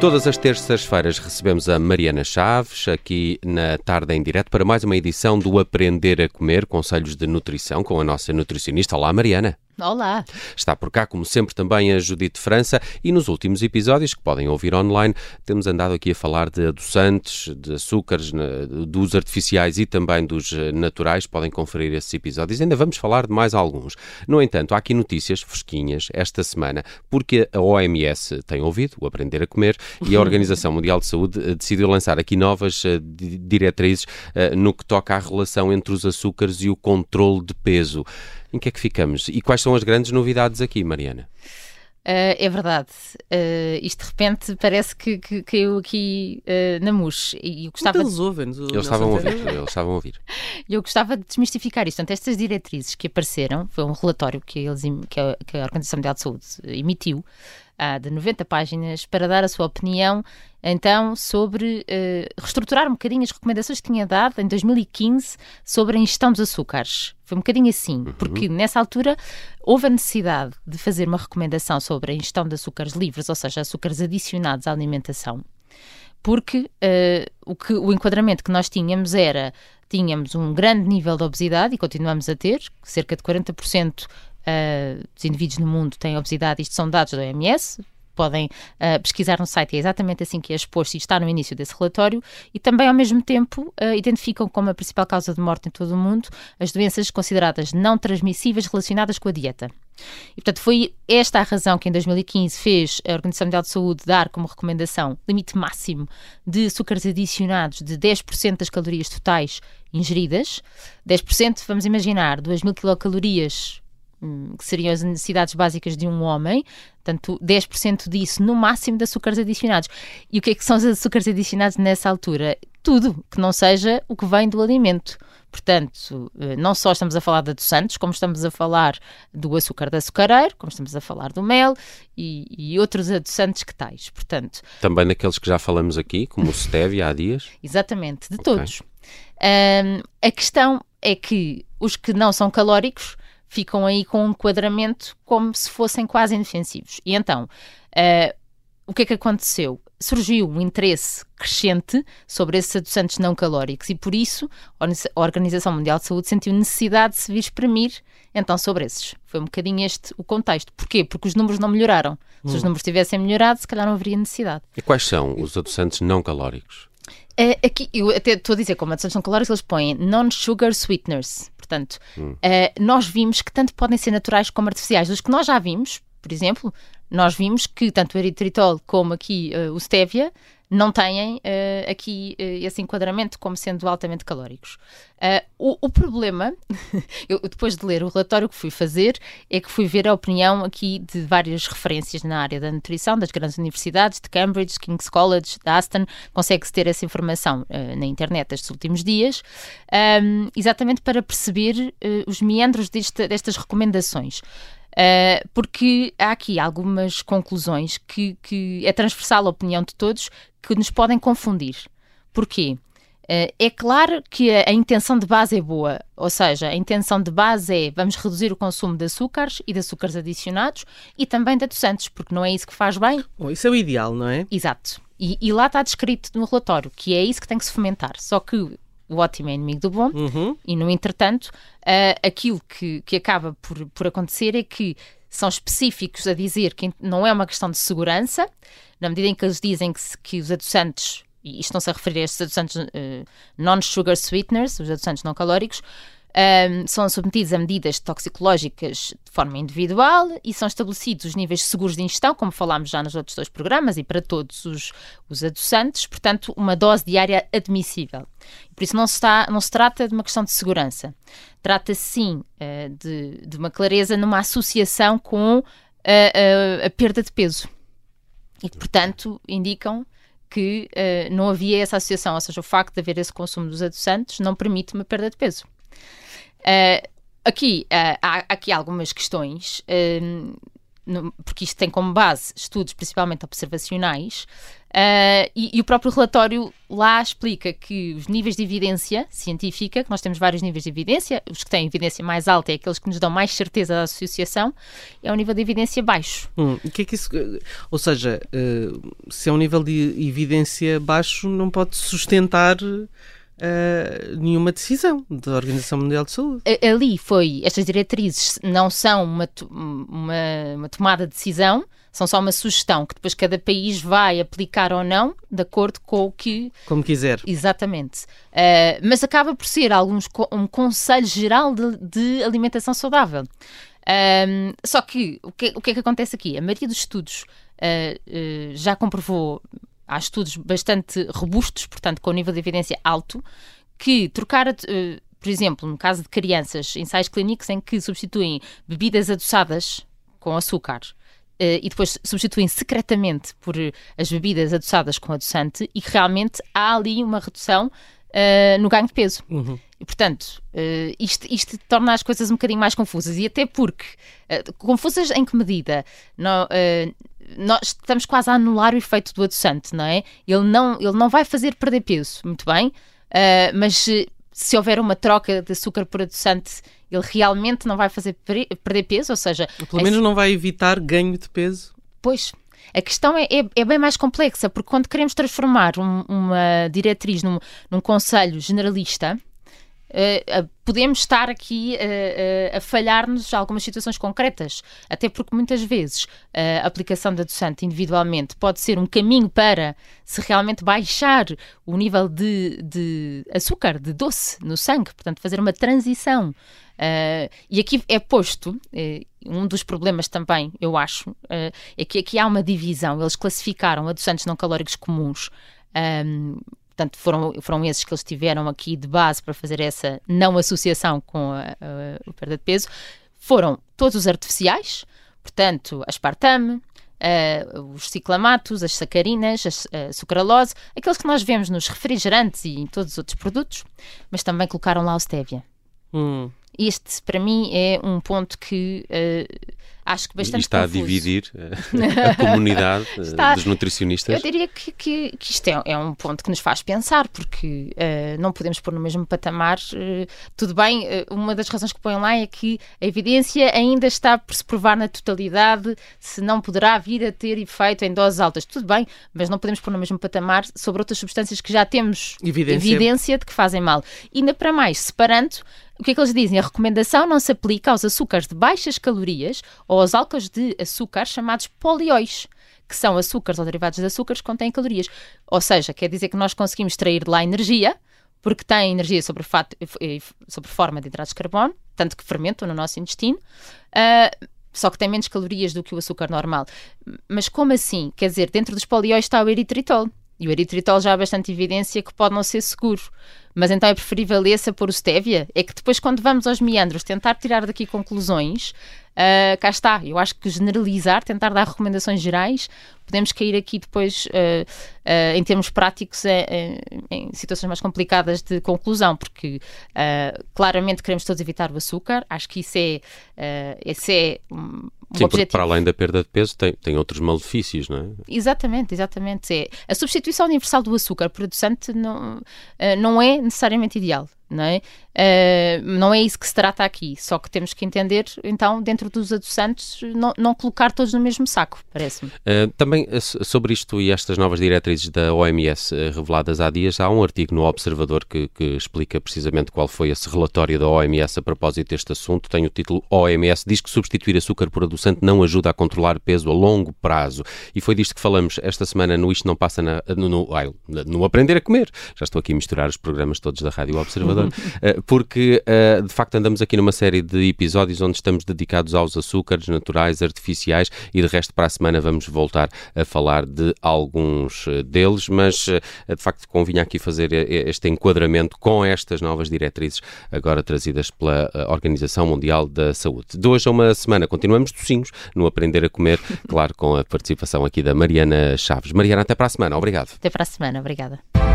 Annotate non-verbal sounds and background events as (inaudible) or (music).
Todas as terças-feiras recebemos a Mariana Chaves aqui na Tarde em Direto para mais uma edição do Aprender a Comer, Conselhos de Nutrição, com a nossa nutricionista. Olá, Mariana. Olá! Está por cá, como sempre, também a Judite França e nos últimos episódios, que podem ouvir online, temos andado aqui a falar de adoçantes, de açúcares, dos artificiais e também dos eh, naturais. Podem conferir esses episódios. Ainda vamos falar de mais alguns. No entanto, há aqui notícias fresquinhas esta semana, porque a OMS tem ouvido o Aprender a Comer e a (laughs) Organização Mundial de Saúde eh, decidiu lançar aqui novas uh, diretrizes no que toca à relação entre os açúcares e o controle de peso. Em que é que ficamos? E quais são as grandes novidades aqui, Mariana? Uh, é verdade. Uh, isto de repente parece que, que caiu aqui uh, na mousse. E eu gostava eles ouvem Eles estavam a ouvir. Eles estavam a ouvir. Eu gostava de desmistificar isto. Portanto, estas diretrizes que apareceram, foi um relatório que, eles, que, a, que a Organização Mundial de Saúde emitiu, de 90 páginas, para dar a sua opinião então sobre uh, reestruturar um bocadinho as recomendações que tinha dado em 2015 sobre a ingestão dos açúcares. Foi um bocadinho assim, uhum. porque nessa altura houve a necessidade de fazer uma recomendação sobre a ingestão de açúcares livres, ou seja, açúcares adicionados à alimentação, porque uh, o, que, o enquadramento que nós tínhamos era tínhamos um grande nível de obesidade e continuamos a ter, cerca de 40% uh, dos indivíduos no mundo têm obesidade, isto são dados da OMS, podem uh, pesquisar no site, é exatamente assim que é exposto e está no início desse relatório, e também, ao mesmo tempo, uh, identificam como a principal causa de morte em todo o mundo as doenças consideradas não transmissíveis relacionadas com a dieta. E, portanto, foi esta a razão que em 2015 fez a Organização Mundial de Saúde dar como recomendação limite máximo de açúcares adicionados de 10% das calorias totais ingeridas. 10%, vamos imaginar, 2 mil quilocalorias que seriam as necessidades básicas de um homem, portanto, 10% disso no máximo de açúcares adicionados. E o que é que são os açúcares adicionados nessa altura? Tudo que não seja o que vem do alimento. Portanto, eh, não só estamos a falar de adoçantes, como estamos a falar do açúcar de açucareiro, como estamos a falar do mel e, e outros adoçantes que tais. Portanto, Também daqueles que já falamos aqui, como o (laughs) stevia há dias? Exatamente, de okay. todos. Um, a questão é que os que não são calóricos ficam aí com um enquadramento como se fossem quase indefensivos. E então, uh, o que é que aconteceu? Surgiu um interesse crescente sobre esses adoçantes não calóricos e por isso a Organização Mundial de Saúde sentiu necessidade de se vir exprimir então sobre esses. Foi um bocadinho este o contexto. Porquê? Porque os números não melhoraram. Se hum. os números tivessem melhorado, se calhar não haveria necessidade. E quais são os adoçantes não calóricos? Uh, aqui, eu até estou a dizer, como adoçantes não calóricos, eles põem non-sugar sweeteners. Portanto, hum. uh, nós vimos que tanto podem ser naturais como artificiais. Os que nós já vimos, por exemplo, nós vimos que tanto o eritritol como aqui uh, o stevia não têm uh, aqui uh, esse enquadramento como sendo altamente calóricos. Uh, o, o, problema, (laughs) eu, depois de ler o relatório que fui fazer, é que fui ver a opinião aqui de várias referências na área da nutrição, das grandes universidades, de Cambridge, King's College, da Aston, consegue-se ter essa informação na internet estes últimos dias, um, exatamente para perceber os meandros desta, destas recomendações. Uh, porque há aqui algumas conclusões que, que é transversal a opinião de todos que nos podem confundir. Porquê? Uh, é claro que a, a, intenção de base é boa, ou seja, a intenção de base é vamos reduzir o consumo de açúcares e de açúcares adicionados e também de adoçantes, porque não é isso que faz bem. Bom, isso é o ideal, não é? Exato. E, e lá está descrito no relatório que é isso que tem que se fomentar. Só que o ótimo é inimigo do bom, uhum. e no entretanto, uh, aquilo que, que acaba por, por acontecer é que são específicos a dizer que não é uma questão de segurança, na medida em que eles dizem que, que os adoçantes, e estão-se a referir a estes adoçantes uh, non-sugar sweeteners, os adoçantes não calóricos, um, são submetidos a medidas toxicológicas de forma individual e são estabelecidos os níveis seguros de ingestão, como falámos já nos outros dois programas, e para todos os, os adoçantes, portanto, uma dose diária admissível. Por isso não se, está, não se trata de uma questão de segurança. Trata-se sim uh, de, de, uma clareza numa associação com a, a, a perda de peso. E, portanto, indicam que uh, não havia essa associação, ou seja, o facto de haver esse consumo dos adoçantes não permite uma perda de peso. Uh, aqui uh, há aqui algumas questões. Uh, no, porque isto tem como base estudos principalmente observacionais, Uh, e, e, o próprio relatório lá explica que os níveis de evidência científica, que nós temos vários níveis de evidência, os que têm evidência mais alta é aqueles que nos dão mais certeza da associação, é um nível de evidência baixo. Hum, que é que isso, ou seja, se é um nível de evidência baixo, não pode sustentar Uh, nenhuma decisão da Organização Mundial de Saúde. Ali foi, estas diretrizes não são uma, uma, uma, tomada de decisão, são só uma sugestão que depois cada país vai aplicar ou não, de acordo com o que. Como quiser. Exatamente. Uh, mas acaba por ser alguns, um conselho geral de, de alimentação saudável. Um, só que o, que o que é que acontece aqui? A maioria dos estudos uh, uh, já comprovou há estudos bastante robustos, portanto, com um nível de evidência alto, que trocar, uh, por exemplo, no caso de crianças, ensaios clínicos em que substituem bebidas adoçadas com açúcar. Uh, e depois substituem secretamente por as bebidas adoçadas com adoçante e que realmente há ali uma redução uh, no ganho de peso. Uhum. E, portanto, uh, isto, isto, torna as coisas um bocadinho mais confusas. E até porque, uh, confusas em que medida? No, nós estamos quase a anular o efeito do adoçante, não é? Ele não, ele não vai fazer perder peso, muito bem, mas se, houver uma troca de açúcar por adoçante, ele realmente não vai fazer perder peso, ou seja... Pelo menos não vai evitar ganho de peso. Pois, a questão é, é, é, bem mais complexa, porque quando queremos transformar um, uma diretriz num, num conselho generalista, Uh, podemos estar aqui uh, uh, a falhar-nos algumas situações concretas, até porque muitas vezes a aplicação da adoçante individualmente pode ser um caminho para se realmente baixar o nível de, de açúcar, de doce no sangue, portanto, fazer uma transição. e aqui é posto um dos problemas também, eu acho, é que aqui há uma divisão. Eles classificaram adoçantes não calóricos comuns. Um, portanto, foram, foram esses que eles tiveram aqui de base para fazer essa não associação com a, a, a perda de peso. Foram todos os artificiais, portanto, aspartame, Uh, os ciclamatos, as sacarinas, a, sucralose, aqueles que nós vemos nos refrigerantes e em todos os outros produtos, mas também colocaram lá o stevia. Hum. Este, para mim, é um ponto que uh, acho que bastante. E está confuso. a dividir eh, a comunidade eh, (laughs) está, dos nutricionistas. Eu diria que, que, que isto é, é, um ponto que nos faz pensar, porque uh, não podemos pôr no mesmo patamar. Uh, tudo bem, uh, uma das razões que põem lá é que a evidência ainda está por se provar na totalidade se não poderá vir a ter efeito em doses altas. Tudo bem, mas não podemos pôr no mesmo patamar sobre outras substâncias que já temos evidência, evidência de que fazem mal. E ainda para mais, separando o que é que eles dizem? A recomendação não se aplica aos açúcares de baixas calorias ou aos álcools de açúcar chamados polióis, que são açúcares ou derivados de açúcares que contêm calorias. Ou seja, quer dizer que nós conseguimos extrair de lá energia, porque tem energia sobre, sobre forma de hidratos de carbono, tanto que fermentam no nosso intestino, uh, só que tem menos calorias do que o açúcar normal. Mas como assim? Quer dizer, dentro dos polióis está o eritritol. E o eritritol já há bastante evidência que pode não ser seguro. Mas então é preferível esse a pôr o stevia? É que depois, quando vamos aos meandros tentar tirar daqui conclusões, uh, cá está. Eu acho que generalizar, tentar dar recomendações gerais, podemos cair aqui depois, uh, uh, em termos práticos, em situações mais complicadas de conclusão, porque claramente queremos todos evitar o açúcar. Acho que isso é, esse é um, Sim, objetivo. porque para além da perda de peso tem, tem outros malefícios, não é? Exatamente, exatamente. É. A substituição universal do açúcar por adoçante não, não é necessariamente ideal não é? Uh, não é isso que se trata aqui, só que temos que entender, então, dentro dos adoçantes, não, não colocar todos no mesmo saco, parece-me. Uh, também uh, sobre isto e estas novas diretrizes da OMS reveladas há dias, há um artigo no Observador que, que, explica precisamente qual foi esse relatório da OMS a propósito deste assunto. Tem o título OMS diz que substituir açúcar por adoçante não ajuda a controlar peso a longo prazo. E foi disto que falamos esta semana no Isto Não Passa na, no, no, no Aprender a Comer. Já estou aqui a misturar os programas todos da Rádio Observador. Eh, porque uh, de facto andamos aqui numa série de episódios onde estamos dedicados aos açúcares naturais, artificiais e de resto para a semana vamos voltar a falar de alguns eh, deles, mas de facto convinha aqui fazer este enquadramento com estas novas diretrizes agora trazidas pela Organização Mundial da Saúde. De hoje a uma semana continuamos docinhos no Aprender a Comer, (laughs) claro, com a participação aqui da Mariana Chaves. Mariana, até para a semana. Obrigado. Até para a semana. Obrigada.